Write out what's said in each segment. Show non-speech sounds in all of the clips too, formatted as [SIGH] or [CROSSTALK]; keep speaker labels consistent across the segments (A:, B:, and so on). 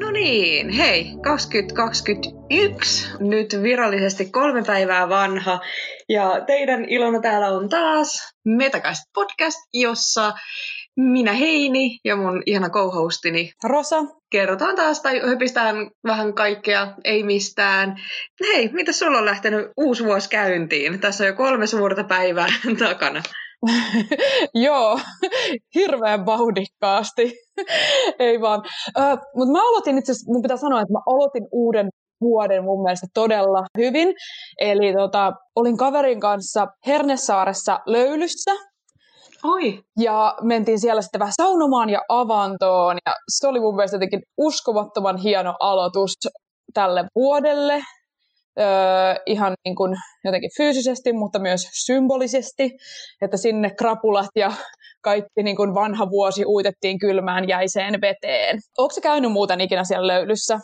A: No niin, hei, 2021, nyt virallisesti kolme päivää vanha. Ja teidän ilona täällä on taas Metacast podcast, jossa minä Heini ja mun ihana co-hostini
B: Rosa.
A: Kerrotaan taas tai höpistään vähän kaikkea, ei mistään. Hei, mitä sulla on lähtenyt uusi vuosi käyntiin? Tässä on jo kolme suurta päivää [LAUGHS] takana. [LAUGHS]
B: Joo, hirveän vauhdikkaasti. Ei vaan. Mutta mä aloitin itse asiassa, mun pitää sanoa, että mä aloitin uuden vuoden mun mielestä todella hyvin. Eli tota, olin kaverin kanssa Hernesaaressa löylyssä.
A: Oi.
B: Ja mentiin siellä sitten vähän saunomaan ja avantoon. Ja se oli mun mielestä jotenkin uskomattoman hieno aloitus tälle vuodelle öö, ihan niin kuin jotenkin fyysisesti, mutta myös symbolisesti, että sinne krapulat ja kaikki niin kuin vanha vuosi uitettiin kylmään jäiseen veteen. Onko se käynyt muuten ikinä siellä löylyssä?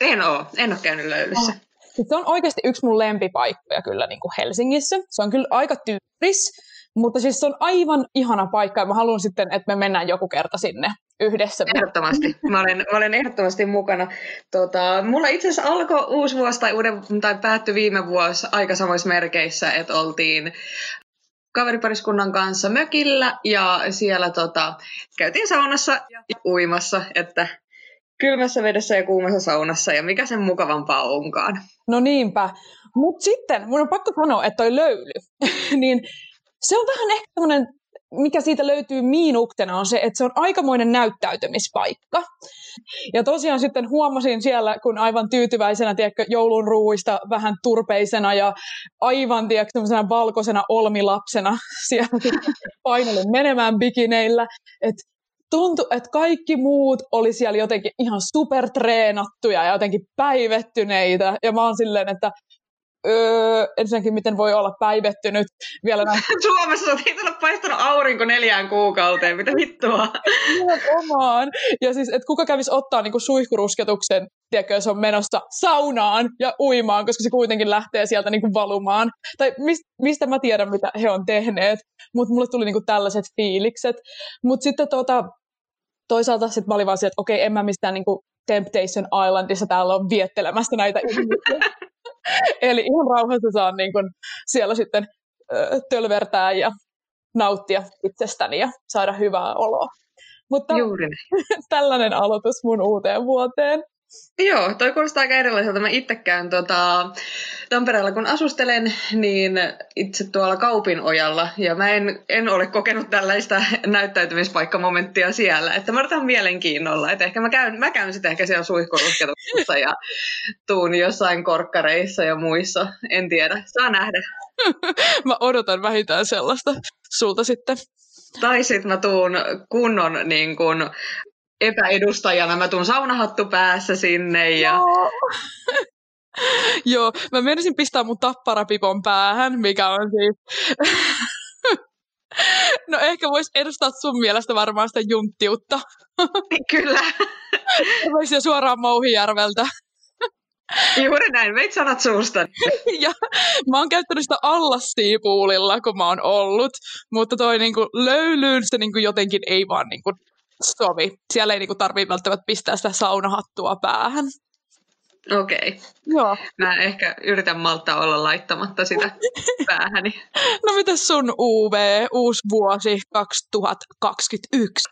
A: En ole, en ole käynyt löylyssä.
B: Oh. Se on oikeasti yksi mun lempipaikkoja kyllä niin kuin Helsingissä. Se on kyllä aika tyyris, mutta siis se on aivan ihana paikka ja mä haluan sitten, että me mennään joku kerta sinne yhdessä.
A: Ehdottomasti. Mä olen, mä olen ehdottomasti mukana. Tota, mulla itse asiassa alkoi uusi vuosi tai, uuden, tai päättyi viime vuosi aika samoissa merkeissä, että oltiin kaveripariskunnan kanssa mökillä ja siellä tota, käytiin saunassa ja uimassa, että kylmässä vedessä ja kuumassa saunassa ja mikä sen mukavampaa onkaan.
B: No niinpä. Mutta sitten mun on pakko sanoa, että toi löyly, [LAUGHS] niin se on vähän ehkä semmoinen mikä siitä löytyy miinuksena on se, että se on aikamoinen näyttäytymispaikka. Ja tosiaan sitten huomasin siellä, kun aivan tyytyväisenä tiedätkö, joulun ruuista vähän turpeisena ja aivan tiedätkö, valkoisena olmilapsena [LAUGHS] siellä painelin menemään bikineillä, että tuntui, että kaikki muut oli siellä jotenkin ihan supertreenattuja ja jotenkin päivettyneitä. Ja mä oon silleen, että öö, ensinnäkin miten voi olla päivettynyt vielä näin. [LAUGHS]
A: Suomessa ei ole paistanut aurinko neljään kuukauteen, mitä vittua.
B: omaan. Ja siis, että kuka kävisi ottaa niinku suihkurusketuksen, tiedätkö, jos on menossa saunaan ja uimaan, koska se kuitenkin lähtee sieltä niinku valumaan. Tai mist, mistä mä tiedän, mitä he on tehneet. Mutta mulle tuli niinku tällaiset fiilikset. Mutta sitten tota, toisaalta sitten mä olin vaan että okei, en mä mistään niinku Temptation Islandissa täällä on viettelemästä näitä ihmisiä. [LAUGHS] [LAUGHS] Eli ihan rauhassa saan niin kun siellä sitten ö, tölvertää ja nauttia itsestäni ja saada hyvää oloa. Mutta
A: Juuri [LAUGHS]
B: tällainen aloitus mun uuteen vuoteen.
A: Joo, toi kuulostaa aika erilaiselta. Mä itsekään tota, Tampereella kun asustelen, niin itse tuolla Kaupinojalla, ja mä en, en ole kokenut tällaista näyttäytymispaikkamomenttia siellä, että mä odotan mielenkiinnolla, että ehkä mä käyn, mä käyn sitten ehkä siellä suihkurusketuksessa ja tuun jossain korkkareissa ja muissa, en tiedä, saa nähdä. [LAUGHS]
B: mä odotan vähintään sellaista sulta sitten.
A: Tai sitten mä tuun kunnon niin kun, epäedustajana. Mä tuun saunahattu päässä sinne. Ja...
B: Joo. [LAUGHS] Joo, mä menisin pistää mun tapparapipon päähän, mikä on siis... [LAUGHS] no ehkä vois edustaa sun mielestä varmaan sitä junttiutta. [LAUGHS]
A: Kyllä.
B: Voisi jo suoraan Mouhijärveltä.
A: Juuri näin, veit sanat suusta.
B: ja mä oon käyttänyt sitä allassiipuulilla, kun mä oon ollut, mutta toi niinku löylyyn se niinku jotenkin ei vaan niinku sovi. Siellä ei niinku tarvitse välttämättä pistää sitä saunahattua päähän.
A: Okei. Okay.
B: Joo.
A: Mä ehkä yritän malttaa olla laittamatta sitä [LAUGHS] päähäni.
B: No mitä sun UV, uusi vuosi 2021?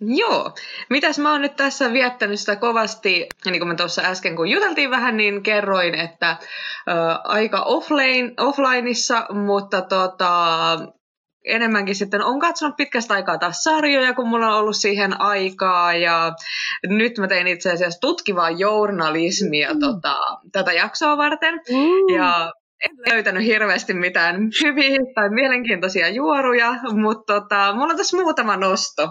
A: Joo. Mitäs mä oon nyt tässä viettänyt sitä kovasti, niin kuin mä tuossa äsken kun juteltiin vähän, niin kerroin, että ä, aika offline, offlineissa, mutta tota, enemmänkin sitten on katsonut pitkästä aikaa taas sarjoja, kun mulla on ollut siihen aikaa. Ja nyt mä tein itse asiassa tutkivaa journalismia mm. tota, tätä jaksoa varten. Mm. Ja en löytänyt hirveästi mitään hyviä tai mielenkiintoisia juoruja, mutta tota, mulla on tässä muutama nosto.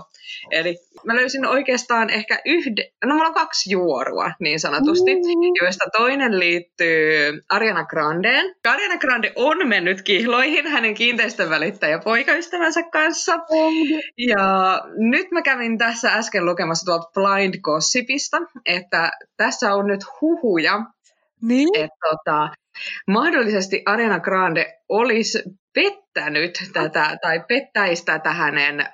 A: Eli mä löysin oikeastaan ehkä yhden, no mulla on kaksi juorua niin sanotusti, mm. joista toinen liittyy Ariana Grandeen. Ariana Grande on mennyt kihloihin hänen kiinteistön välittäjä poikaystävänsä kanssa. Mm. Ja nyt mä kävin tässä äsken lukemassa tuolta Blind Gossipista, että tässä on nyt huhuja,
B: niin?
A: että tota, mahdollisesti Ariana Grande olisi pettänyt tätä tai pettäisi tätä hänen ö,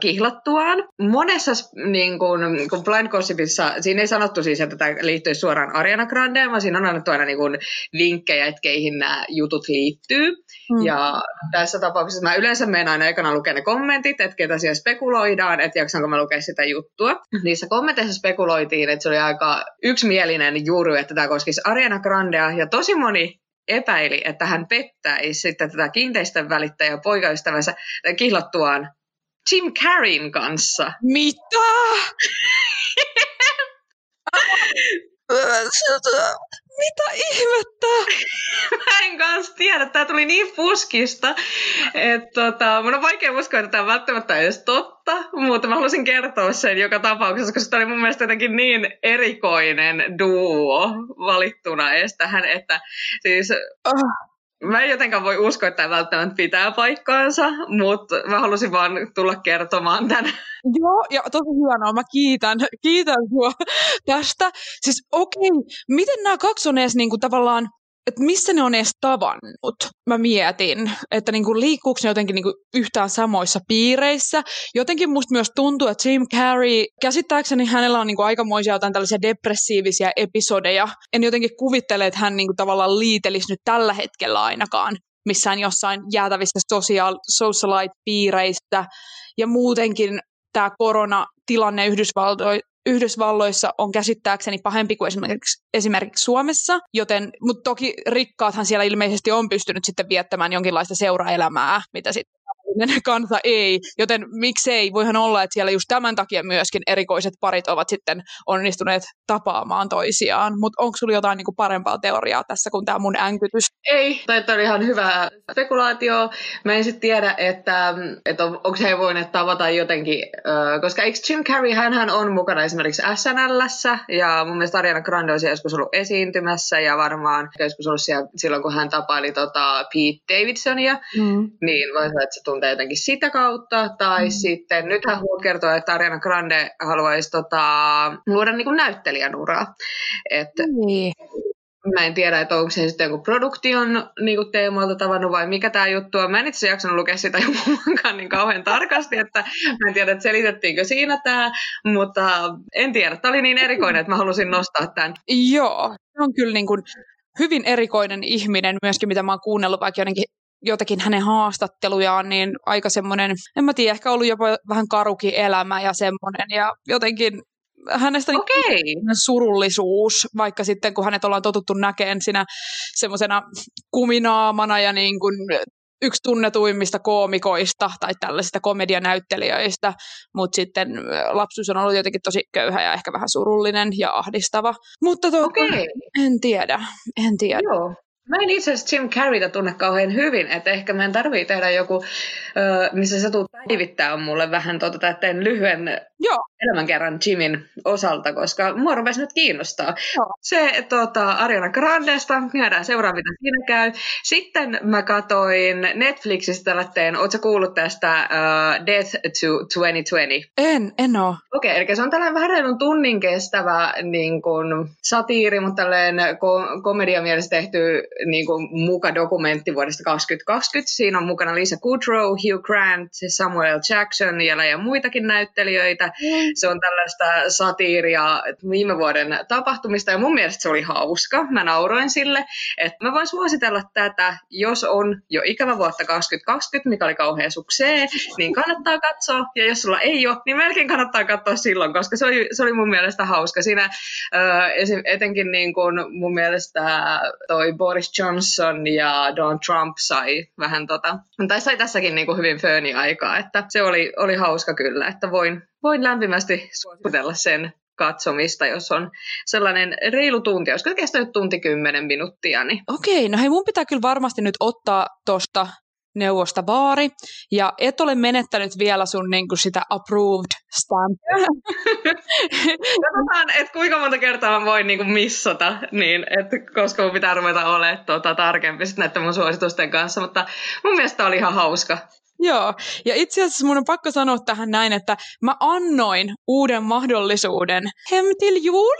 A: kihlattuaan. Monessa niin kun, kun Blind Gossipissa, siinä ei sanottu siis, että tämä liittyisi suoraan Ariana Grandeen, vaan siinä on annettu aina niin kun, vinkkejä, että keihin nämä jutut liittyy. Mm. Ja tässä tapauksessa mä yleensä menen aina ekana lukea ne kommentit, että ketä siellä spekuloidaan, että jaksanko mä lukea sitä juttua. Niissä kommenteissa spekuloitiin, että se oli aika yksimielinen juuri, että tämä koskisi Ariana Grandea, ja tosi moni epäili, että hän pettäisi sitten tätä kiinteistön välittäjä poikaystävänsä kihlattuaan Jim Carreyn kanssa.
B: Mitä? [LAUGHS] Mitä ihmettä? [LAUGHS]
A: Mä en kanssa tiedä. Tämä tuli niin puskista, että tota, mun on vaikea uskoa, että tämä on välttämättä edes totta, mutta mä haluaisin kertoa sen joka tapauksessa, koska tämä oli mun mielestä jotenkin niin erikoinen duo valittuna edes tähän, että siis... Oh mä en jotenkaan voi uskoa, että tämä välttämättä pitää paikkaansa, mutta mä halusin vaan tulla kertomaan tämän.
B: Joo, ja tosi hienoa. Mä kiitän, kiitän sua tästä. Siis okei, okay, miten nämä kaksi on edes niinku tavallaan että missä ne on edes tavannut. Mä mietin, että niinku liikkuuko ne jotenkin niinku yhtään samoissa piireissä. Jotenkin musta myös tuntuu, että Jim Carrey, käsittääkseni hänellä on niinku aikamoisia jotain tällaisia depressiivisiä episodeja. En jotenkin kuvittele, että hän niinku tavallaan liitelisi nyt tällä hetkellä ainakaan missään jossain jäätävistä social, socialite-piireistä. Ja muutenkin tämä koronatilanne Yhdysvaltoissa Yhdysvalloissa on käsittääkseni pahempi kuin esimerkiksi, esimerkiksi Suomessa, joten, mutta toki rikkaathan siellä ilmeisesti on pystynyt sitten viettämään jonkinlaista seuraelämää, mitä sitten kansa ei, joten miksei, voihan olla, että siellä just tämän takia myöskin erikoiset parit ovat sitten onnistuneet tapaamaan toisiaan, mutta onko sulla jotain niinku parempaa teoriaa tässä kuin tämä mun änkytys?
A: Ei, tai oli ihan hyvä spekulaatio. Mä en sitten tiedä, että, että on, onko he voineet tavata jotenkin, koska eikö Jim Carrey, hän on mukana esimerkiksi SNLssä, ja mun mielestä Ariana Grande on joskus ollut esiintymässä, ja varmaan joskus ollut siellä, silloin, kun hän tapaili tota Pete Davidsonia, mm. niin voi että se tuntee jotenkin sitä kautta, tai mm. sitten nythän Hulk kertoo, että Ariana Grande haluaisi tota, luoda niin kuin näyttelijän uraa. Et, niin. Mä en tiedä, että onko se sitten joku produktion niin kuin teemoilta tavannut vai mikä tämä juttu on. Mä en itse jaksanut lukea sitä [LAUGHS] jommankaan niin kauhean tarkasti, että mä en tiedä, että selitettiinkö siinä tämä, mutta en tiedä. Tämä oli niin erikoinen, että mä halusin nostaa tämän.
B: Joo, se on kyllä niin kuin hyvin erikoinen ihminen myöskin, mitä mä oon kuunnellut vaikka jotenkin jotakin hänen haastattelujaan, niin aika semmoinen, en mä tiedä, ehkä ollut jopa vähän karuki elämä ja semmoinen, ja jotenkin hänestä niin okay. surullisuus, vaikka sitten kun hänet ollaan totuttu näkeen siinä semmoisena kuminaamana ja niin kuin yksi tunnetuimmista koomikoista tai tällaisista komedianäyttelijöistä, mutta sitten lapsuus on ollut jotenkin tosi köyhä ja ehkä vähän surullinen ja ahdistava. Mutta tuota, okay. en tiedä, en tiedä.
A: Joo. Mä en itse asiassa Jim Carreyta tunne kauhean hyvin, että ehkä meidän tarvii tehdä joku, missä sä tulet päivittää on mulle vähän tuota, että teen lyhyen Joo. elämänkerran Jimin osalta, koska mua rupesi nyt kiinnostaa. Joo. Se tota, Ariana Grandesta, jäädään seuraan mitä siinä käy. Sitten mä katoin Netflixistä tällainen, ootko kuullut tästä uh, Death to 2020?
B: En, en oo.
A: Okei, okay, eli se on tällainen vähän reilun tunnin kestävä niin kun, satiiri, mutta tällainen ko- komediamielessä tehty niin kuin, muka dokumentti vuodesta 2020. Siinä on mukana Lisa Kudrow, Hugh Grant, Samuel Jackson ja, ja muitakin näyttelijöitä. Mm. Se on tällaista satiiria viime vuoden tapahtumista ja mun mielestä se oli hauska. Mä nauroin sille, että mä voin suositella tätä, jos on jo ikävä vuotta 2020, mikä oli kauhean suksee, niin kannattaa katsoa. Ja jos sulla ei ole, niin melkein kannattaa katsoa silloin, koska se oli, se oli mun mielestä hauska. Siinä etenkin niin kuin mun mielestä toi Boris Johnson ja Donald Trump sai vähän tota, tai sai tässäkin niin kuin hyvin fööni aikaa, että se oli, oli hauska kyllä, että voin, voin lämpimästi suositella sen katsomista, jos on sellainen reilu tunti, olisiko kestänyt tunti kymmenen minuuttia. Niin.
B: Okei, no hei mun pitää kyllä varmasti nyt ottaa tuosta neuvosta vaari, ja et ole menettänyt vielä sun niin kuin sitä approved stampia. [LAUGHS]
A: Katsotaan, että kuinka monta kertaa mä voin niin kuin missata, niin, että koska mun pitää ruveta olemaan tuota, tarkempi sitten näiden mun suositusten kanssa, mutta mun mielestä oli ihan hauska. [LAUGHS]
B: Joo, ja itse asiassa mun on pakko sanoa tähän näin, että mä annoin uuden mahdollisuuden Hem til jul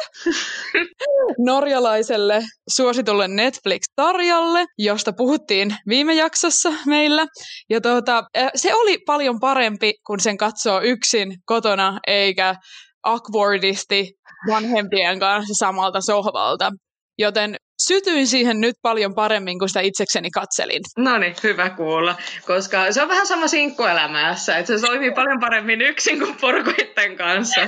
B: [LAUGHS] norjalaiselle suositulle Netflix-tarjalle, josta puhuttiin viime jaksossa meillä. Ja tuota, se oli paljon parempi, kun sen katsoo yksin kotona, eikä awkwardisti vanhempien kanssa samalta sohvalta. Joten sytyin siihen nyt paljon paremmin, kun sitä itsekseni katselin.
A: No niin, hyvä kuulla, koska se on vähän sama sinkkuelämässä, että se toimii paljon paremmin yksin kuin porukoiden kanssa.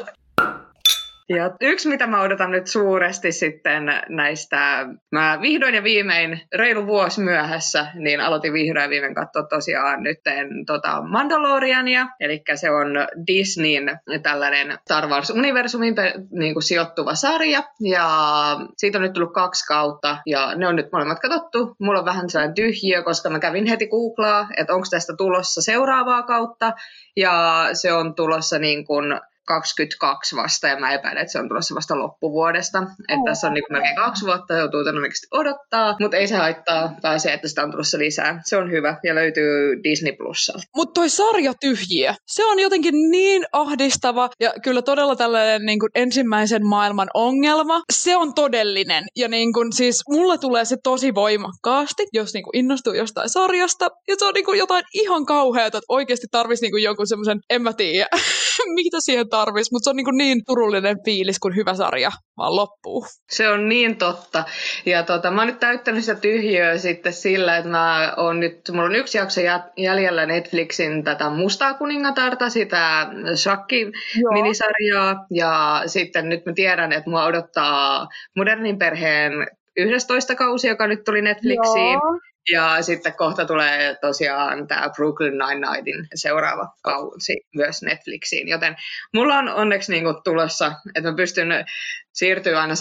A: Ja yksi, mitä mä odotan nyt suuresti sitten näistä, mä vihdoin ja viimein, reilu vuosi myöhässä, niin aloitin vihdoin ja viimein katsoa tosiaan nyt tota Mandaloriania, eli se on Disneyn tällainen Star Wars-universumin niin kuin sijoittuva sarja, ja siitä on nyt tullut kaksi kautta, ja ne on nyt molemmat katsottu. Mulla on vähän sellainen tyhjiö, koska mä kävin heti googlaa, että onko tästä tulossa seuraavaa kautta, ja se on tulossa niin kuin 22 vasta ja mä epäilen, että se on tulossa vasta loppuvuodesta. Oh. Että tässä on niin melkein kaksi vuotta, joutuu todennäköisesti odottaa, mutta ei se haittaa tai se, että sitä on tulossa lisää. Se on hyvä ja löytyy Disney Plusalta.
B: Mutta toi sarja tyhjiä, se on jotenkin niin ahdistava ja kyllä todella tällainen niin kuin ensimmäisen maailman ongelma. Se on todellinen ja niin kuin, siis mulle tulee se tosi voimakkaasti, jos niin kuin innostuu jostain sarjasta ja se on niin kuin jotain ihan kauheata, että oikeasti tarvitsisi niin kuin jonkun semmoisen, en mä tiedä, [LAUGHS] [LAUGHS] mitä siihen tarvis, mutta se on niin, kuin niin turullinen fiilis, kun hyvä sarja vaan loppuu.
A: Se on niin totta. Ja tota, mä oon nyt täyttänyt sitä tyhjöä sitten sillä, että mä oon nyt, mulla on yksi jakso jäljellä Netflixin tätä Mustaa kuningatarta, sitä Shakki-minisarjaa. Ja sitten nyt mä tiedän, että mua odottaa modernin perheen 11 kausi, joka nyt tuli Netflixiin. Joo. Ja sitten kohta tulee tosiaan tämä Brooklyn Nine-Nightin seuraava kausi myös Netflixiin. Joten mulla on onneksi niinku tulossa, että mä pystyn siirtyy aina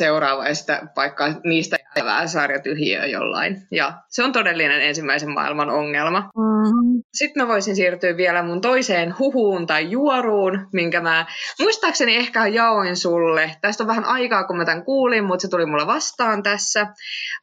A: sitä paikkaa niistä jäävää sarjatyhjiöä jollain. Ja se on todellinen ensimmäisen maailman ongelma. Mm-hmm. Sitten mä voisin siirtyä vielä mun toiseen huhuun tai juoruun, minkä mä muistaakseni ehkä jaoin sulle. Tästä on vähän aikaa, kun mä tämän kuulin, mutta se tuli mulle vastaan tässä.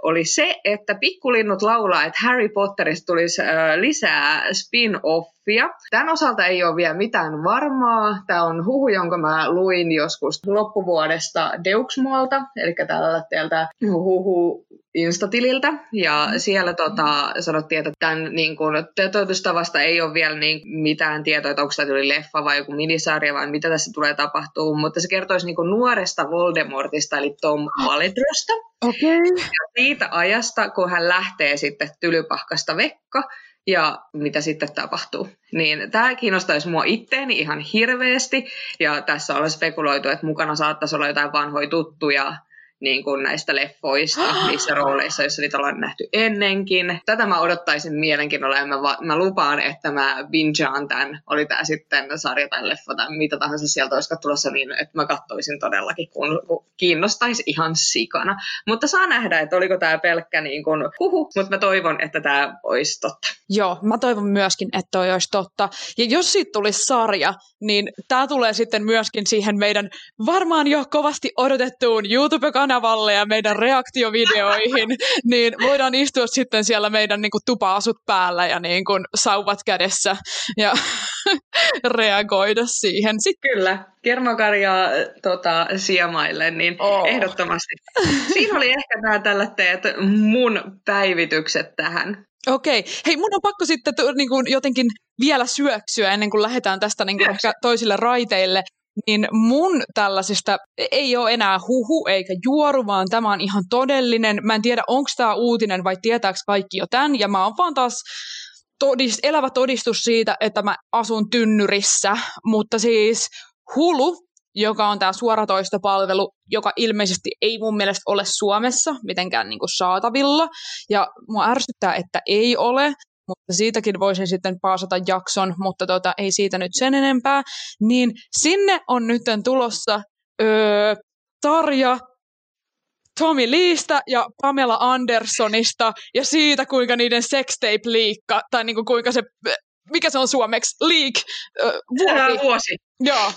A: Oli se, että pikkulinnut laulaa, että Harry Potterista tulisi äh, lisää spin-off Sofia. Tämän osalta ei ole vielä mitään varmaa. Tämä on huhu, jonka mä luin joskus loppuvuodesta Deuxmuolta, eli tällä teiltä huhu Instatililtä, ja siellä tota, sanottiin, että tämän niin kun, toteutustavasta ei ole vielä niin, mitään tietoa, että onko tämä tuli leffa vai joku minisarja vai mitä tässä tulee tapahtuu, mutta se kertoisi niin nuoresta Voldemortista, eli Tom Maledrosta.
B: Okay.
A: Ja siitä ajasta, kun hän lähtee sitten tylypahkasta Vekka, ja mitä sitten tapahtuu. Niin tämä kiinnostaisi mua itteeni ihan hirveästi, ja tässä on spekuloitu, että mukana saattaisi olla jotain vanhoja tuttuja, niin kuin näistä leffoista, [GASPS] niissä rooleissa, joissa niitä ollaan nähty ennenkin. Tätä mä odottaisin mielenkiinnolla ja mä, va- mä lupaan, että mä bingeaan tämän, oli tämä sitten sarja tai leffa tai mitä tahansa sieltä olisi tulossa niin, että mä katsoisin todellakin, kun, kun kiinnostaisi ihan sikana. Mutta saa nähdä, että oliko tämä pelkkä niin kuin huhu, mutta mä toivon, että tämä olisi totta.
B: Joo, mä toivon myöskin, että toi olisi totta. Ja jos siitä tulisi sarja, niin tämä tulee sitten myöskin siihen meidän varmaan jo kovasti odotettuun YouTube-kanavalle ja meidän reaktiovideoihin, [LAUGHS] niin voidaan istua sitten siellä meidän niin kuin, tupa-asut päällä ja niin kuin, sauvat kädessä ja [LAUGHS] reagoida siihen.
A: Sitten kyllä, kermakarjaa tota, siemaille, niin oh. ehdottomasti. Siinä oli ehkä nämä tällä teet mun päivitykset tähän.
B: Okei. Hei, mun on pakko sitten niin kuin, jotenkin vielä syöksyä ennen kuin lähdetään tästä niin kuin, ehkä toisille raiteille. Niin mun tällaisista ei ole enää huhu eikä juoru, vaan tämä on ihan todellinen. Mä en tiedä, onko tämä uutinen vai tietääkö kaikki jo tämän. Ja mä oon vaan taas todist, elävä todistus siitä, että mä asun tynnyrissä. Mutta siis Hulu joka on tämä suoratoistopalvelu, joka ilmeisesti ei mun mielestä ole Suomessa mitenkään niin kuin saatavilla. Ja mua ärsyttää, että ei ole, mutta siitäkin voisin sitten paasata jakson, mutta tota, ei siitä nyt sen enempää. Niin sinne on nyt tulossa öö, Tarja Tommy Leestä ja Pamela Andersonista ja siitä, kuinka niiden sextape liikka, tai niinku kuinka se, mikä se on suomeksi, leak,
A: vuosi. vuosi.
B: Joo,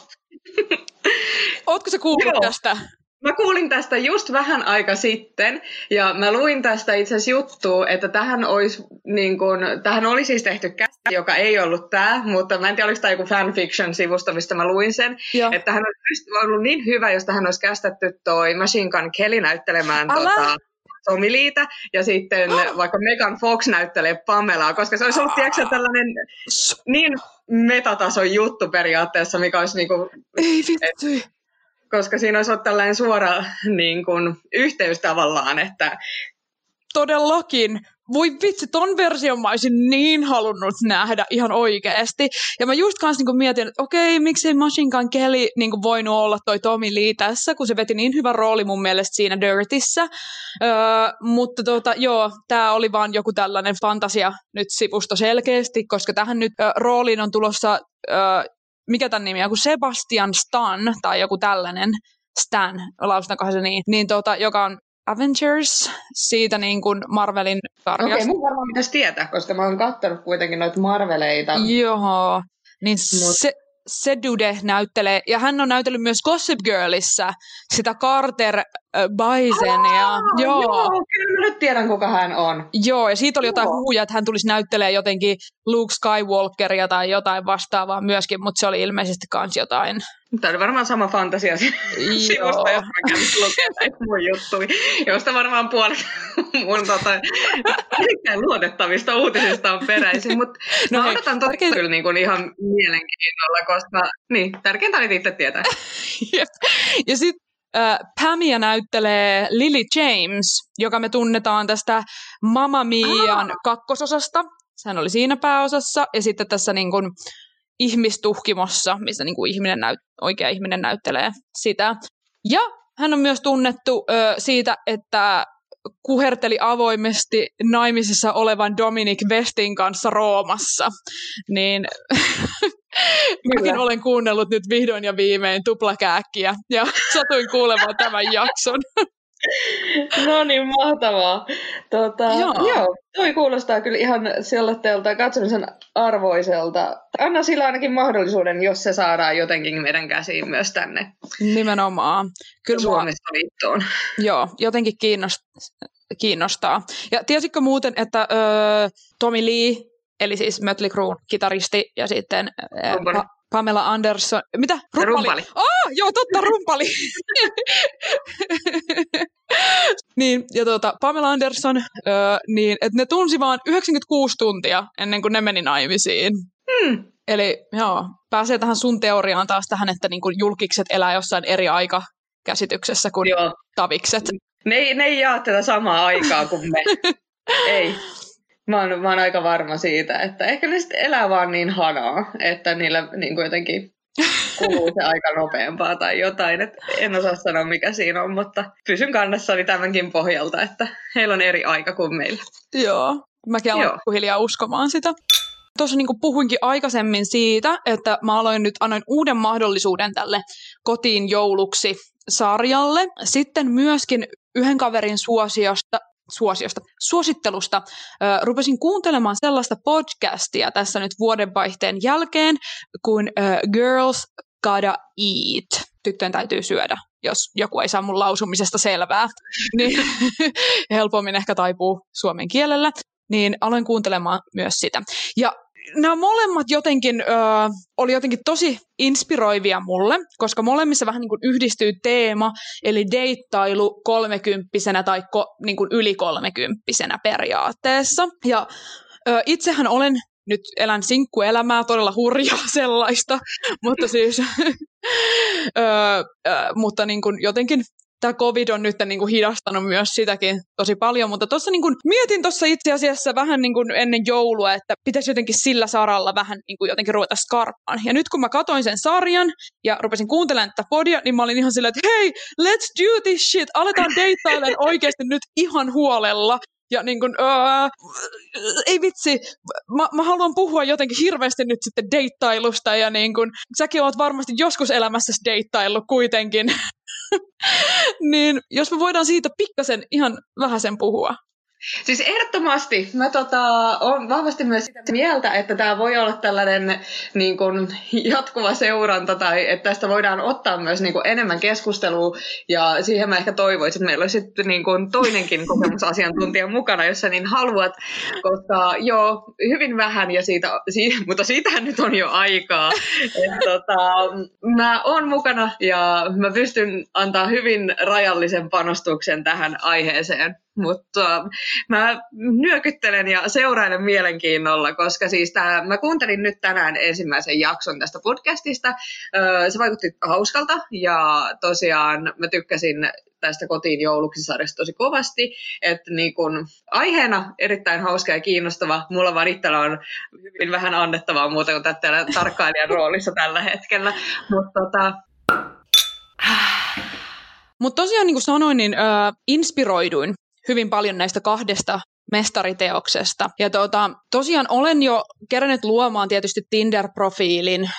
B: [LAUGHS] Ootko se kuullut Joo. tästä?
A: Mä kuulin tästä just vähän aika sitten, ja mä luin tästä itse asiassa juttua, että tähän, olisi, niin kun, tähän oli siis tehty kästä, joka ei ollut tämä, mutta mä en tiedä, oliko tämä joku fanfiction-sivusto, mistä mä luin sen, Joo. että tähän olisi ollut niin hyvä, jos tähän olisi kästetty toi Machine Gun Kelly näyttelemään tota, Tommy Liitä, ja sitten oh. vaikka Megan Fox näyttelee Pamelaa, koska se olisi ollut, tiedätkö, tällainen niin metatason juttu periaatteessa, mikä olisi niinku...
B: Ei vittu. Et,
A: koska siinä olisi ollut tällainen suora niin kuin, yhteys tavallaan, että
B: Todellakin. Voi vitsi, ton version mä olisin niin halunnut nähdä ihan oikeasti. Ja mä just kanssa niin mietin, että okei, miksei Machine Gun Kelly niin voinut olla toi Tommy Lee tässä, kun se veti niin hyvä rooli mun mielestä siinä Dirtissä. Öö, mutta tota, joo, tää oli vaan joku tällainen fantasia nyt sivusto selkeästi, koska tähän nyt ö, rooliin on tulossa ö, mikä tämän nimi on, joku Sebastian Stan tai joku tällainen, Stan, lausutaankohan se niin, niin tota, joka on Avengers, siitä niin kuin Marvelin sarjasta.
A: Okei, okay, mun varmaan pitäisi tietää, koska mä oon kattanut kuitenkin noita Marveleita.
B: Joo, niin Mut. se, se Dude näyttelee, ja hän on näytellyt myös Gossip Girlissa sitä Carter äh, Bisenia.
A: Ah, joo. joo, kyllä mä nyt tiedän, kuka hän on.
B: Joo, ja siitä oli jotain joo. huhuja, että hän tulisi näyttelemään jotenkin Luke Skywalkeria tai jotain vastaavaa myöskin, mutta se oli ilmeisesti kans jotain
A: Tämä oli varmaan sama fantasia sivusta, jos mä käyn lukemaan näitä mun juttuja, josta varmaan puolet mun tota, luotettavista uutisista on peräisin. Mutta no mä odotan totta tärkein... kyllä niin kuin ihan mielenkiinnolla, koska niin, tärkeintä oli itse tietää. [LAUGHS]
B: ja sitten äh, Pamia näyttelee Lily James, joka me tunnetaan tästä Mamma Mian ah. kakkososasta. Hän oli siinä pääosassa. Ja sitten tässä niin kuin, ihmistuhkimossa, missä niin kuin ihminen näyt, oikea ihminen näyttelee sitä. Ja hän on myös tunnettu ö, siitä, että kuherteli avoimesti naimisissa olevan Dominic Westin kanssa Roomassa. Niin [LAUGHS] mäkin olen kuunnellut nyt vihdoin ja viimein tuplakääkkiä ja [LAUGHS] satuin kuulemaan tämän jakson. [LAUGHS] [LAUGHS]
A: No niin, mahtavaa. Tota, joo. joo, toi kuulostaa kyllä ihan sellaiselta katsomisen arvoiselta. Anna sillä ainakin mahdollisuuden, jos se saadaan jotenkin meidän käsiin myös tänne.
B: Nimenomaan.
A: Kyllä Suomesta mua, liittoon.
B: Joo, jotenkin kiinnostaa. kiinnostaa. Ja tiesitkö muuten, että öö, Tommy Lee, eli siis Mötley Crue kitaristi ja sitten öö, Pamela Anderson. Mitä?
A: Rumpali. rumpali.
B: Oh, joo, totta, rumpali. niin, ja tuota, Pamela Anderson, öö, niin, että ne tunsi vaan 96 tuntia ennen kuin ne meni naimisiin.
A: Hmm.
B: Eli joo, pääsee tähän sun teoriaan taas tähän, että niin kuin julkikset elää jossain eri aikakäsityksessä kuin joo. tavikset.
A: Ne ei, ne ei jaa tätä samaa aikaa kuin me. [LAUGHS] ei. Mä oon, mä oon aika varma siitä, että ehkä ne sitten elää vaan niin hanaa, että niillä niin kuin jotenkin kuluu se aika nopeampaa tai jotain. Et en osaa sanoa, mikä siinä on, mutta pysyn kannassani tämänkin pohjalta, että heillä on eri aika kuin meillä.
B: Joo, mäkin aloin hiljaa uskomaan sitä. Tuossa niin puhuinkin aikaisemmin siitä, että mä aloin nyt, annoin uuden mahdollisuuden tälle kotiin jouluksi sarjalle. Sitten myöskin yhden kaverin suosiosta suosiosta, suosittelusta ö, rupesin kuuntelemaan sellaista podcastia tässä nyt vuodenvaihteen jälkeen kuin ö, Girls Gotta Eat. Tyttöjen täytyy syödä, jos joku ei saa mun lausumisesta selvää. [LAUGHS] Niin helpommin ehkä taipuu suomen kielellä. Niin aloin kuuntelemaan myös sitä. Ja nämä molemmat jotenkin ö, oli jotenkin tosi inspiroivia mulle, koska molemmissa vähän niin kuin yhdistyy teema, eli deittailu kolmekymppisenä tai ko, niin kuin yli kolmekymppisenä periaatteessa. Ja ö, itsehän olen nyt elän sinkkuelämää, todella hurjaa [LAUGHS] sellaista, mutta siis, [LAUGHS] ö, ö, mutta niin kuin jotenkin tämä covid on nyt niin kuin hidastanut myös sitäkin tosi paljon, mutta tuossa niin kuin, mietin tuossa itse asiassa vähän niin kuin ennen joulua, että pitäisi jotenkin sillä saralla vähän niin kuin jotenkin ruveta skarppaan. Ja nyt kun mä katoin sen sarjan ja rupesin kuuntelemaan tätä podia, niin mä olin ihan silleen, että hei, let's do this shit, aletaan deittailemaan [LAUGHS] oikeasti nyt ihan huolella. Ja niin kuin, öö, ei vitsi, mä, mä haluan puhua jotenkin hirveästi nyt sitten deittailusta ja niin kuin, säkin oot varmasti joskus elämässä deittaillut kuitenkin. [LAUGHS] [LAUGHS] niin jos me voidaan siitä pikkasen ihan vähäsen puhua.
A: Siis ehdottomasti. Mä tota, vahvasti myös sitä mieltä, että tämä voi olla tällainen niin kun, jatkuva seuranta tai että tästä voidaan ottaa myös niin kun, enemmän keskustelua ja siihen mä ehkä toivoisin, että meillä olisi sitten niin kun, toinenkin kokemusasiantuntija mukana, jos sä niin haluat, koska joo, hyvin vähän ja siitä, siitä mutta siitähän nyt on jo aikaa. Et, tota, mä oon mukana ja mä pystyn antaa hyvin rajallisen panostuksen tähän aiheeseen. Mutta mä nyökyttelen ja seurailen mielenkiinnolla, koska siis tää, mä kuuntelin nyt tänään ensimmäisen jakson tästä podcastista. se vaikutti hauskalta ja tosiaan mä tykkäsin tästä kotiin jouluksi sarjasta tosi kovasti. Että niin kun, aiheena erittäin hauska ja kiinnostava. Mulla vaan on hyvin vähän annettavaa muuta kuin tällä tarkkailijan roolissa tällä hetkellä. Mutta tota,
B: mutta tosiaan niin kuin sanoin, niin ö, inspiroiduin hyvin paljon näistä kahdesta mestariteoksesta. Ja tuota, tosiaan olen jo kerännyt luomaan tietysti Tinder-profiilin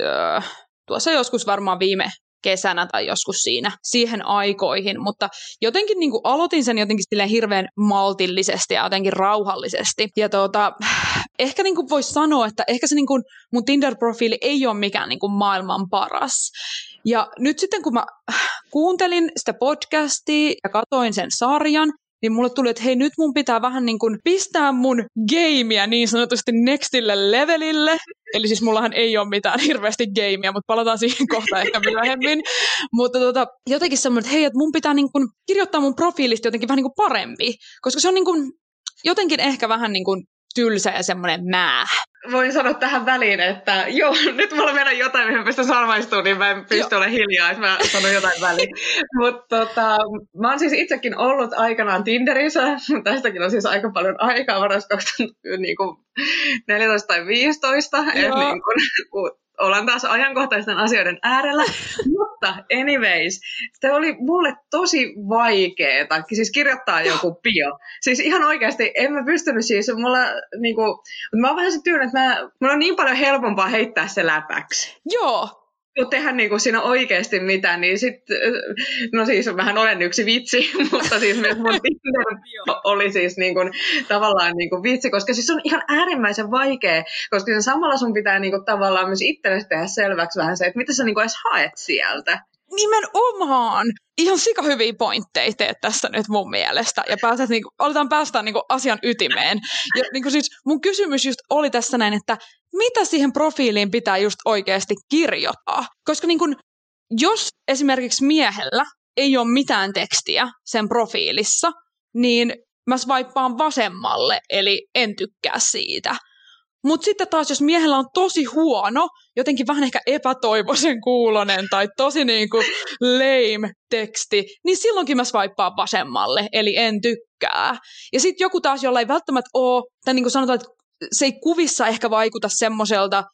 B: öö, tuossa joskus varmaan viime kesänä tai joskus siinä siihen aikoihin, mutta jotenkin niin kuin aloitin sen jotenkin silleen hirveän maltillisesti ja jotenkin rauhallisesti. Ja tuota, ehkä niin kuin voisi sanoa, että ehkä se niin kuin mun Tinder-profiili ei ole mikään niin kuin maailman paras. Ja nyt sitten kun mä kuuntelin sitä podcastia ja katoin sen sarjan, niin mulle tuli, että hei nyt mun pitää vähän niin kuin pistää mun gameia niin sanotusti nextille levelille. Eli siis mullahan ei ole mitään [LAUGHS] hirveästi gameia, mutta palataan siihen kohta ehkä myöhemmin. [LAUGHS] mutta tota, jotenkin semmoinen, että hei, että mun pitää niin kuin kirjoittaa mun profiilista jotenkin vähän niin kuin parempi. Koska se on niin kuin, jotenkin ehkä vähän niin kuin tylsä ja semmoinen mää.
A: Voin sanoa tähän väliin, että joo, [LAUGHS] nyt mulla mennä jotain, mihin pystyn salmaistumaan, niin mä en pysty olemaan hiljaa, että mä sanon jotain väliin. [LAUGHS] Mutta tota, mä oon siis itsekin ollut aikanaan Tinderissä, [LAUGHS] tästäkin on siis aika paljon aikaa, varmaan 2014 tai 2015, että niin kun, ollaan taas ajankohtaisten asioiden äärellä. [LAUGHS] Mutta anyways, se oli mulle tosi vaikeeta, siis kirjoittaa joku bio. Siis ihan oikeasti en mä pystynyt siis, mulla niinku, mä oon vähän se tyylä, että mä, mulla on niin paljon helpompaa heittää se läpäksi.
B: Joo,
A: kun tehdä niin kuin siinä oikeasti mitään, niin sitten, no siis vähän olen yksi vitsi, [LAUGHS] mutta siis myös mun Tinder oli siis niin kuin, tavallaan niin kuin vitsi, koska siis on ihan äärimmäisen vaikea, koska sen samalla sun pitää niin kuin, tavallaan myös itsellesi tehdä selväksi vähän se, että mitä sä niin kuin edes haet sieltä.
B: Nimenomaan! Ihan sika hyviä pointteja teet tässä nyt mun mielestä. Ja pääset, niin kuin, aletaan päästä niin kuin, asian ytimeen. Ja niin kuin, siis mun kysymys just oli tässä näin, että mitä siihen profiiliin pitää just oikeasti kirjoittaa. Koska niin kun, jos esimerkiksi miehellä ei ole mitään tekstiä sen profiilissa, niin mä swipaan vasemmalle, eli en tykkää siitä. Mutta sitten taas, jos miehellä on tosi huono, jotenkin vähän ehkä epätoivoisen kuulonen tai tosi niinku lame teksti, niin silloinkin mä swipaan vasemmalle, eli en tykkää. Ja sitten joku taas, jolla ei välttämättä ole, tai niin kuin sanotaan, että se ei kuvissa ehkä vaikuta semmoiselta,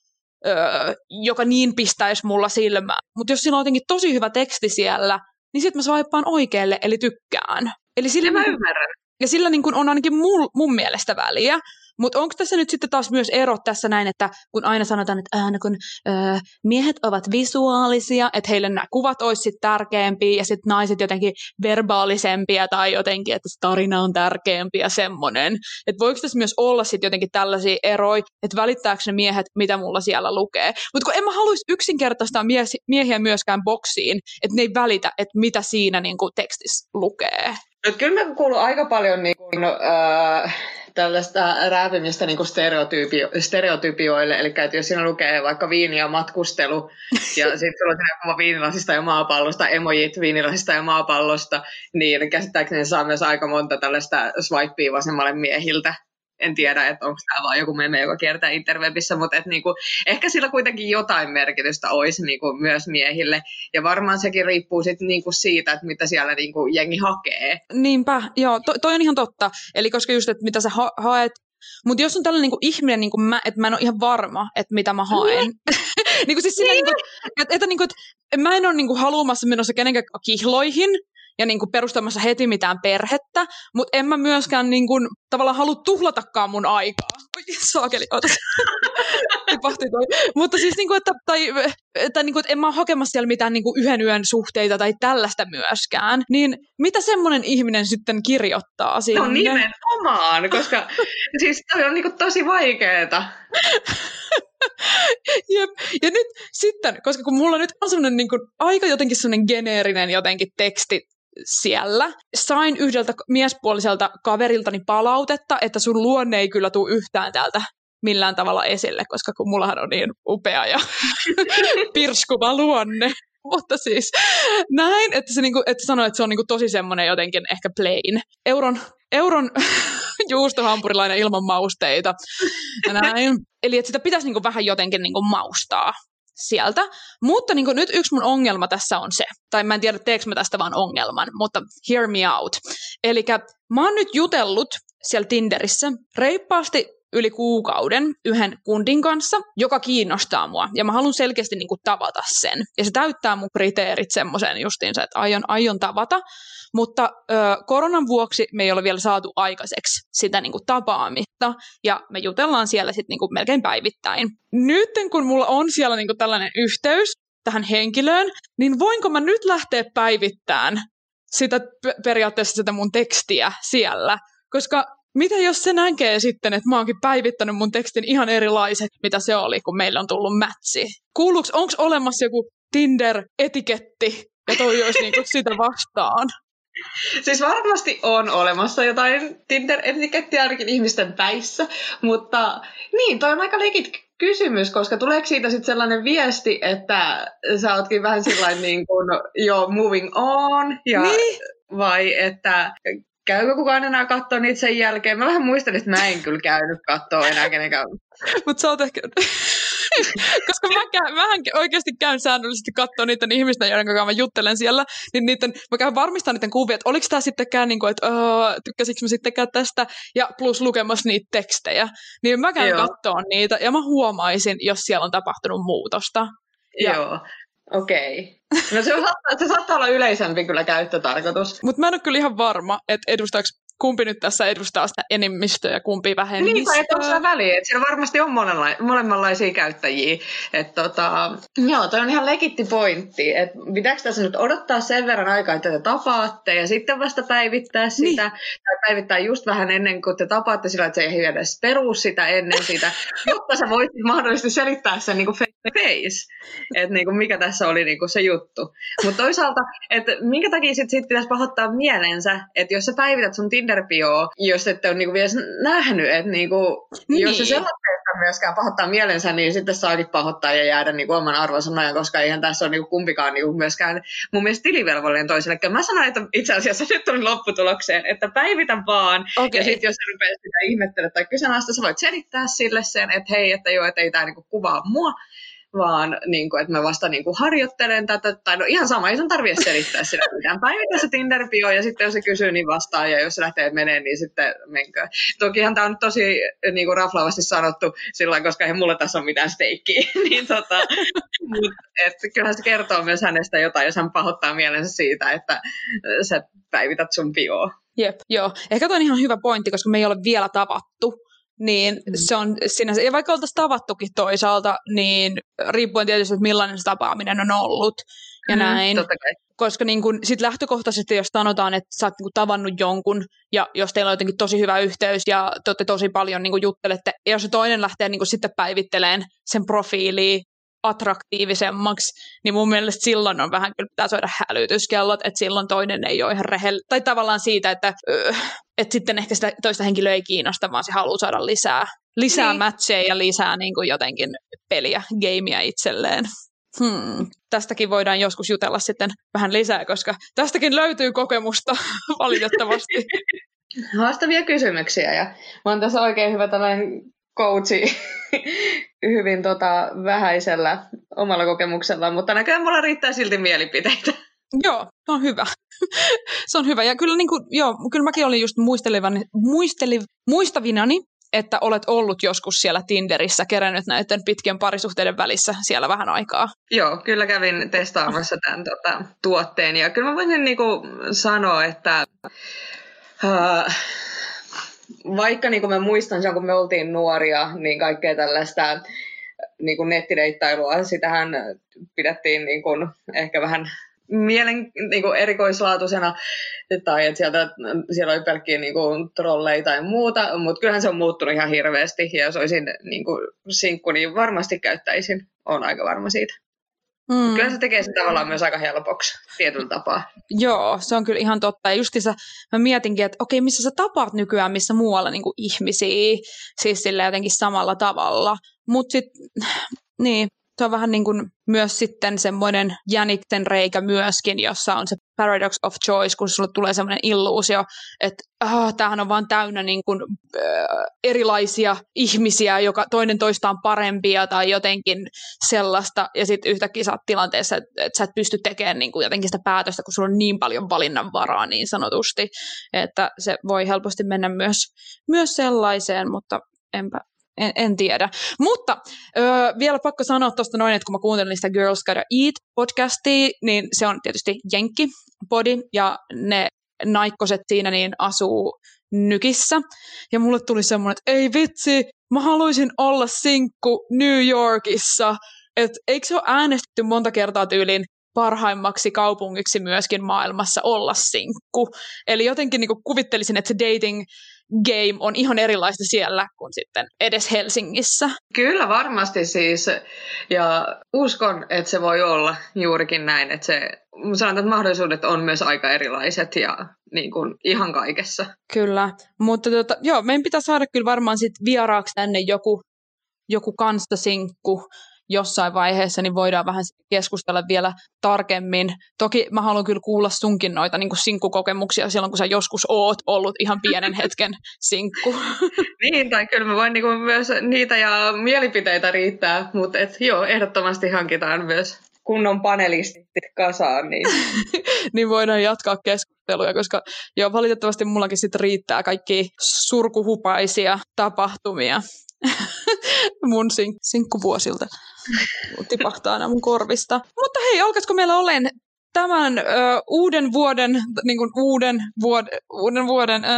B: öö, joka niin pistäisi mulla silmään. Mutta jos sillä on jotenkin tosi hyvä teksti siellä, niin sitten mä swipaan oikealle, eli tykkään. Eli
A: sillä, mä ymmärrän.
B: Ja sillä niin kun on ainakin mul, mun mielestä väliä. Mutta onko tässä nyt sitten taas myös ero tässä näin, että kun aina sanotaan, että aina kun öö, miehet ovat visuaalisia, että heille nämä kuvat olisi sitten tärkeämpiä ja sitten naiset jotenkin verbaalisempia tai jotenkin, että se tarina on tärkeämpi ja semmoinen. Että voiko tässä myös olla sitten jotenkin tällaisia eroja, että välittääkö ne miehet, mitä mulla siellä lukee. Mutta kun en mä haluaisi yksinkertaistaa miehiä myöskään boksiin, että ne ei välitä, että mitä siinä niinku tekstissä lukee.
A: No, kyllä mä kuulun aika paljon niin kuin, äh, tällaista rääpimistä niin kuin stereotypio, stereotypioille. Eli että jos siinä lukee vaikka viini ja matkustelu, ja [LAUGHS] sitten sulla on kuva viinilasista ja maapallosta, emojit viinilasista ja maapallosta, niin käsittääkseni saa myös aika monta tällaista swipea vasemmalle miehiltä en tiedä, että onko tämä vaan joku meme, joka kiertää interwebissä, mutta et niinku, ehkä sillä kuitenkin jotain merkitystä olisi niinku myös miehille. Ja varmaan sekin riippuu sit niinku siitä, että mitä siellä niinku jengi hakee.
B: Niinpä, joo, to, toi on ihan totta. Eli koska just, että mitä sä ha- haet, mutta jos on tällainen niinku ihminen, niinku mä, että mä en ole ihan varma, että mitä mä haen. Mm. [LAUGHS] niinku siis sillä, niin. niinku, että, että, niinku, että mä en ole niinku haluamassa menossa kenenkään kihloihin, ja niin kuin perustamassa heti mitään perhettä, mutta en mä myöskään niin kuin, tavallaan halua tuhlatakaan mun aikaa. Saakeli, [LAUGHS] toi. Mutta siis, niin kuin, että, tai, tai niin kuin, että en mä ole hakemassa siellä mitään niin kuin yhden yön suhteita tai tällaista myöskään. Niin mitä semmoinen ihminen sitten kirjoittaa sinne?
A: No nimenomaan, koska siis toi on niin kuin tosi vaikeeta. [LAUGHS]
B: Jep. Ja nyt sitten, koska kun mulla nyt on semmoinen niin kuin, aika jotenkin semmoinen geneerinen jotenkin teksti siellä. Sain yhdeltä miespuoliselta kaveriltani palautetta, että sun luonne ei kyllä tule yhtään täältä millään tavalla esille, koska kun mullahan on niin upea ja [LAUGHS] pirskuva luonne. Mutta siis näin, että se niinku, että sanoi, että se on niinku tosi semmoinen jotenkin ehkä plain. Euron, euron [LAUGHS] juustohampurilainen ilman mausteita. Näin. Eli että sitä pitäisi niinku vähän jotenkin niinku maustaa sieltä. Mutta niin nyt yksi mun ongelma tässä on se, tai mä en tiedä teekö mä tästä vaan ongelman, mutta hear me out. Eli mä oon nyt jutellut siellä Tinderissä reippaasti yli kuukauden yhden kundin kanssa, joka kiinnostaa mua. Ja mä haluan selkeästi niin kuin tavata sen. Ja se täyttää mun kriteerit semmoisen justiinsa, että aion, aion tavata. Mutta ö, koronan vuoksi me ei ole vielä saatu aikaiseksi sitä niin kuin, tapaamista, ja me jutellaan siellä sitten niin kuin, melkein päivittäin. Nyt kun mulla on siellä niin kuin, tällainen yhteys tähän henkilöön, niin voinko mä nyt lähteä päivittämään sitä periaatteessa sitä mun tekstiä siellä? Koska mitä jos se näkee sitten, että mä oonkin päivittänyt mun tekstin ihan erilaiset, mitä se oli, kun meillä on tullut mätsi? Kuuluuko, onko olemassa joku Tinder-etiketti, ja toi olisi niinku [LAUGHS] sitä vastaan?
A: Siis varmasti on olemassa jotain Tinder-etikettiä ainakin ihmisten päissä, mutta niin, toi on aika legit kysymys, koska tuleeko siitä sitten sellainen viesti, että sä ootkin vähän sellainen niin kuin jo moving on, ja niin. vai että käykö kukaan enää katsoa niitä sen jälkeen? Mä vähän muistan, että mä en kyllä käynyt katsoa enää kenenkään.
B: Mutta sä oot ehkä... [LAUGHS] Koska mä, käyn, mähän oikeasti käyn säännöllisesti katsoa niiden ihmisten, joiden kanssa mä juttelen siellä, niin niiden, mä käyn varmistaa niiden kuvia, että oliko tämä sittenkään, niin kuin, että uh, tykkäsikö mä sittenkään tästä, ja plus lukemassa niitä tekstejä. Niin mä käyn katsoa niitä, ja mä huomaisin, jos siellä on tapahtunut muutosta.
A: Ja, Joo. Okei. No se, saattaa, se saattaa olla yleisempi kyllä käyttötarkoitus.
B: Mutta mä en ole kyllä ihan varma, että edustaako kumpi nyt tässä edustaa sitä enemmistöä ja kumpi vähemmistöä.
A: Niin, tai onko väliä, että siellä varmasti on monenla- molemmanlaisia käyttäjiä. Että tota, joo, toi on ihan legitti pointti, että pitääkö tässä nyt odottaa sen verran aikaa, että te tapaatte ja sitten vasta päivittää niin. sitä, niin. tai päivittää just vähän ennen kuin te tapaatte sillä, että se ei edes peru sitä ennen sitä, jotta sä voit mahdollisesti selittää sen niin kuin face, että niin kuin mikä tässä oli niin kuin se juttu. Mutta toisaalta, että minkä takia sitten sit pitäisi pahoittaa mielensä, että jos sä päivität sun tinder jos ette ole niinku vielä nähnyt, että niinku, niin. jos se sellaisesta myöskään pahoittaa mielensä, niin sitten saakin pahoittaa ja jäädä niinku oman arvonsa nojan, koska eihän tässä ole niinku kumpikaan niinku myöskään mun mielestä tilivelvollinen toiselle. Mä sanoin, että itse asiassa nyt tulin lopputulokseen, että päivitän vaan, okay. ja sitten jos sä rupeat sitä ihmettelemään tai kyseenalaista, sä voit selittää sille sen, että hei, että joo, että ei tämä niinku kuvaa mua, vaan niin kuin, että mä vasta niin kuin harjoittelen tätä, tai no ihan sama, ei sun tarvitse selittää sitä mitään. Päivitä se tinder ja sitten jos se kysyy, niin vastaa, ja jos se lähtee menee, niin sitten menkö. Tokihan tämä on tosi niin kuin raflaavasti sanottu sillä koska ei mulla tässä ole mitään steikkiä, [LAUGHS] niin tota, mut, et, kyllähän se kertoo myös hänestä jotain, jos hän pahoittaa mielensä siitä, että sä päivität sun bioa.
B: Jep, joo. Ehkä toi on ihan hyvä pointti, koska me ei ole vielä tavattu niin mm. se on sinänsä, ja vaikka oltaisiin tavattukin toisaalta, niin riippuen tietysti, että millainen se tapaaminen on ollut ja mm, näin. Koska niin kun, sit lähtökohtaisesti, jos sanotaan, että sä oot niin kun, tavannut jonkun, ja jos teillä on jotenkin tosi hyvä yhteys, ja te olette tosi paljon niin kun, juttelette, ja jos se toinen lähtee niin kun, sitten päivitteleen sen profiiliin attraktiivisemmaksi, niin mun mielestä silloin on vähän kyllä pitää soida hälytyskellot, että silloin toinen ei ole ihan rehell... Tai tavallaan siitä, että, että sitten ehkä sitä toista henkilöä ei kiinnosta, vaan se haluaa saada lisää, lisää niin. matcheja ja lisää niin kuin jotenkin peliä, gameia itselleen. Hmm. Tästäkin voidaan joskus jutella sitten vähän lisää, koska tästäkin löytyy kokemusta [LAUGHS] valitettavasti. [LAUGHS]
A: Haastavia kysymyksiä ja mä oon tässä oikein hyvä tällainen coachi [LAUGHS] hyvin tota, vähäisellä omalla kokemuksella, mutta näköjään mulla riittää silti mielipiteitä.
B: Joo, se on hyvä. [LAUGHS] se on hyvä. Ja kyllä, niin kuin, joo, kyllä mäkin olin just muistelevan, muisteli, muistavinani että olet ollut joskus siellä Tinderissä, kerännyt näiden pitkien parisuhteiden välissä siellä vähän aikaa.
A: Joo, kyllä kävin testaamassa tämän tota, tuotteen ja kyllä mä voisin niinku sanoa, että uh, vaikka kuin mä muistan sen, kun me oltiin nuoria, niin kaikkea tällaista niin kuin nettideittailua, sitähän pidettiin niin kuin ehkä vähän mielen niin kuin erikoislaatuisena, tai että sieltä, siellä oli pelkkiä niin kuin, trolleja tai muuta, mutta kyllähän se on muuttunut ihan hirveästi, ja jos olisin niin kuin, sinkku, niin varmasti käyttäisin, on aika varma siitä. Mm. Kyllä se tekee sen tavallaan myös aika helpoksi tietyllä tapaa.
B: Joo, se on kyllä ihan totta. Ja justiinsa mä mietinkin, että okei, missä sä tapaat nykyään, missä muualla niin kuin ihmisiä, siis sillä jotenkin samalla tavalla. Mutta sitten, niin, se on vähän niin kuin myös sitten semmoinen jänikten reikä myöskin, jossa on se paradox of choice, kun sulle tulee semmoinen illuusio, että ah, tämähän on vaan täynnä niin kuin, äh, erilaisia ihmisiä, joka toinen toistaan parempia tai jotenkin sellaista, ja sitten yhtäkkiä sä oot tilanteessa, että, että sä et pysty tekemään niin kuin jotenkin sitä päätöstä, kun sulla on niin paljon valinnanvaraa niin sanotusti, että se voi helposti mennä myös, myös sellaiseen, mutta enpä en, en tiedä. Mutta öö, vielä pakko sanoa tuosta noin, että kun mä kuuntelin sitä Girls Gotta Eat podcastia, niin se on tietysti Jenkki podi ja ne naikkoset siinä niin asuu nykissä. Ja mulle tuli semmoinen, että ei vitsi, mä haluaisin olla sinkku New Yorkissa. Että eikö se ole äänestetty monta kertaa tyyliin parhaimmaksi kaupungiksi myöskin maailmassa olla sinkku. Eli jotenkin niin kuvittelisin, että se dating game on ihan erilaista siellä kuin sitten edes Helsingissä.
A: Kyllä varmasti siis, ja uskon, että se voi olla juurikin näin, että se, sanotaan, että mahdollisuudet on myös aika erilaiset ja niin kuin ihan kaikessa.
B: Kyllä, mutta tota, joo, meidän pitää saada kyllä varmaan sit vieraaksi tänne joku, joku kanssasinkku, jossain vaiheessa, niin voidaan vähän keskustella vielä tarkemmin. Toki mä haluan kyllä kuulla sunkin noita niin kuin sinkkukokemuksia silloin, kun sä joskus oot ollut ihan pienen [LAUGHS] hetken sinkku. [LAUGHS]
A: niin, tai kyllä mä voin niin kuin myös niitä ja mielipiteitä riittää, mutta et, joo, ehdottomasti hankitaan myös kunnon panelistit kasaan. Niin, [LAUGHS]
B: niin voidaan jatkaa keskusteluja, koska joo, valitettavasti mullakin sit riittää kaikki surkuhupaisia tapahtumia [LAUGHS] mun sink- sinkkuvuosilta tipahtaa aina mun korvista. Mutta hei, alkaisiko meillä olen tämän ö, uuden vuoden, niin kuin uuden, vuod, uuden vuoden, ö,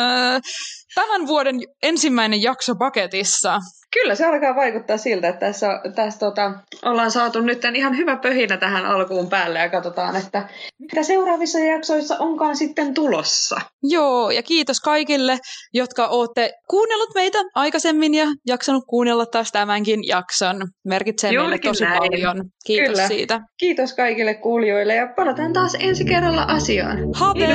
B: tämän vuoden ensimmäinen jakso paketissa?
A: Kyllä se alkaa vaikuttaa siltä, että tässä, tässä tota, ollaan saatu nyt ihan hyvä pöhinä tähän alkuun päälle ja katsotaan, että mitä seuraavissa jaksoissa onkaan sitten tulossa.
B: Joo, ja kiitos kaikille, jotka olette kuunnellut meitä aikaisemmin ja jaksanut kuunnella taas tämänkin jakson. Merkitsee Juurikin meille tosi näin. paljon. Kiitos Kyllä. siitä.
A: Kiitos kaikille kuulijoille ja palataan taas ensi kerralla asiaan.
B: Habe!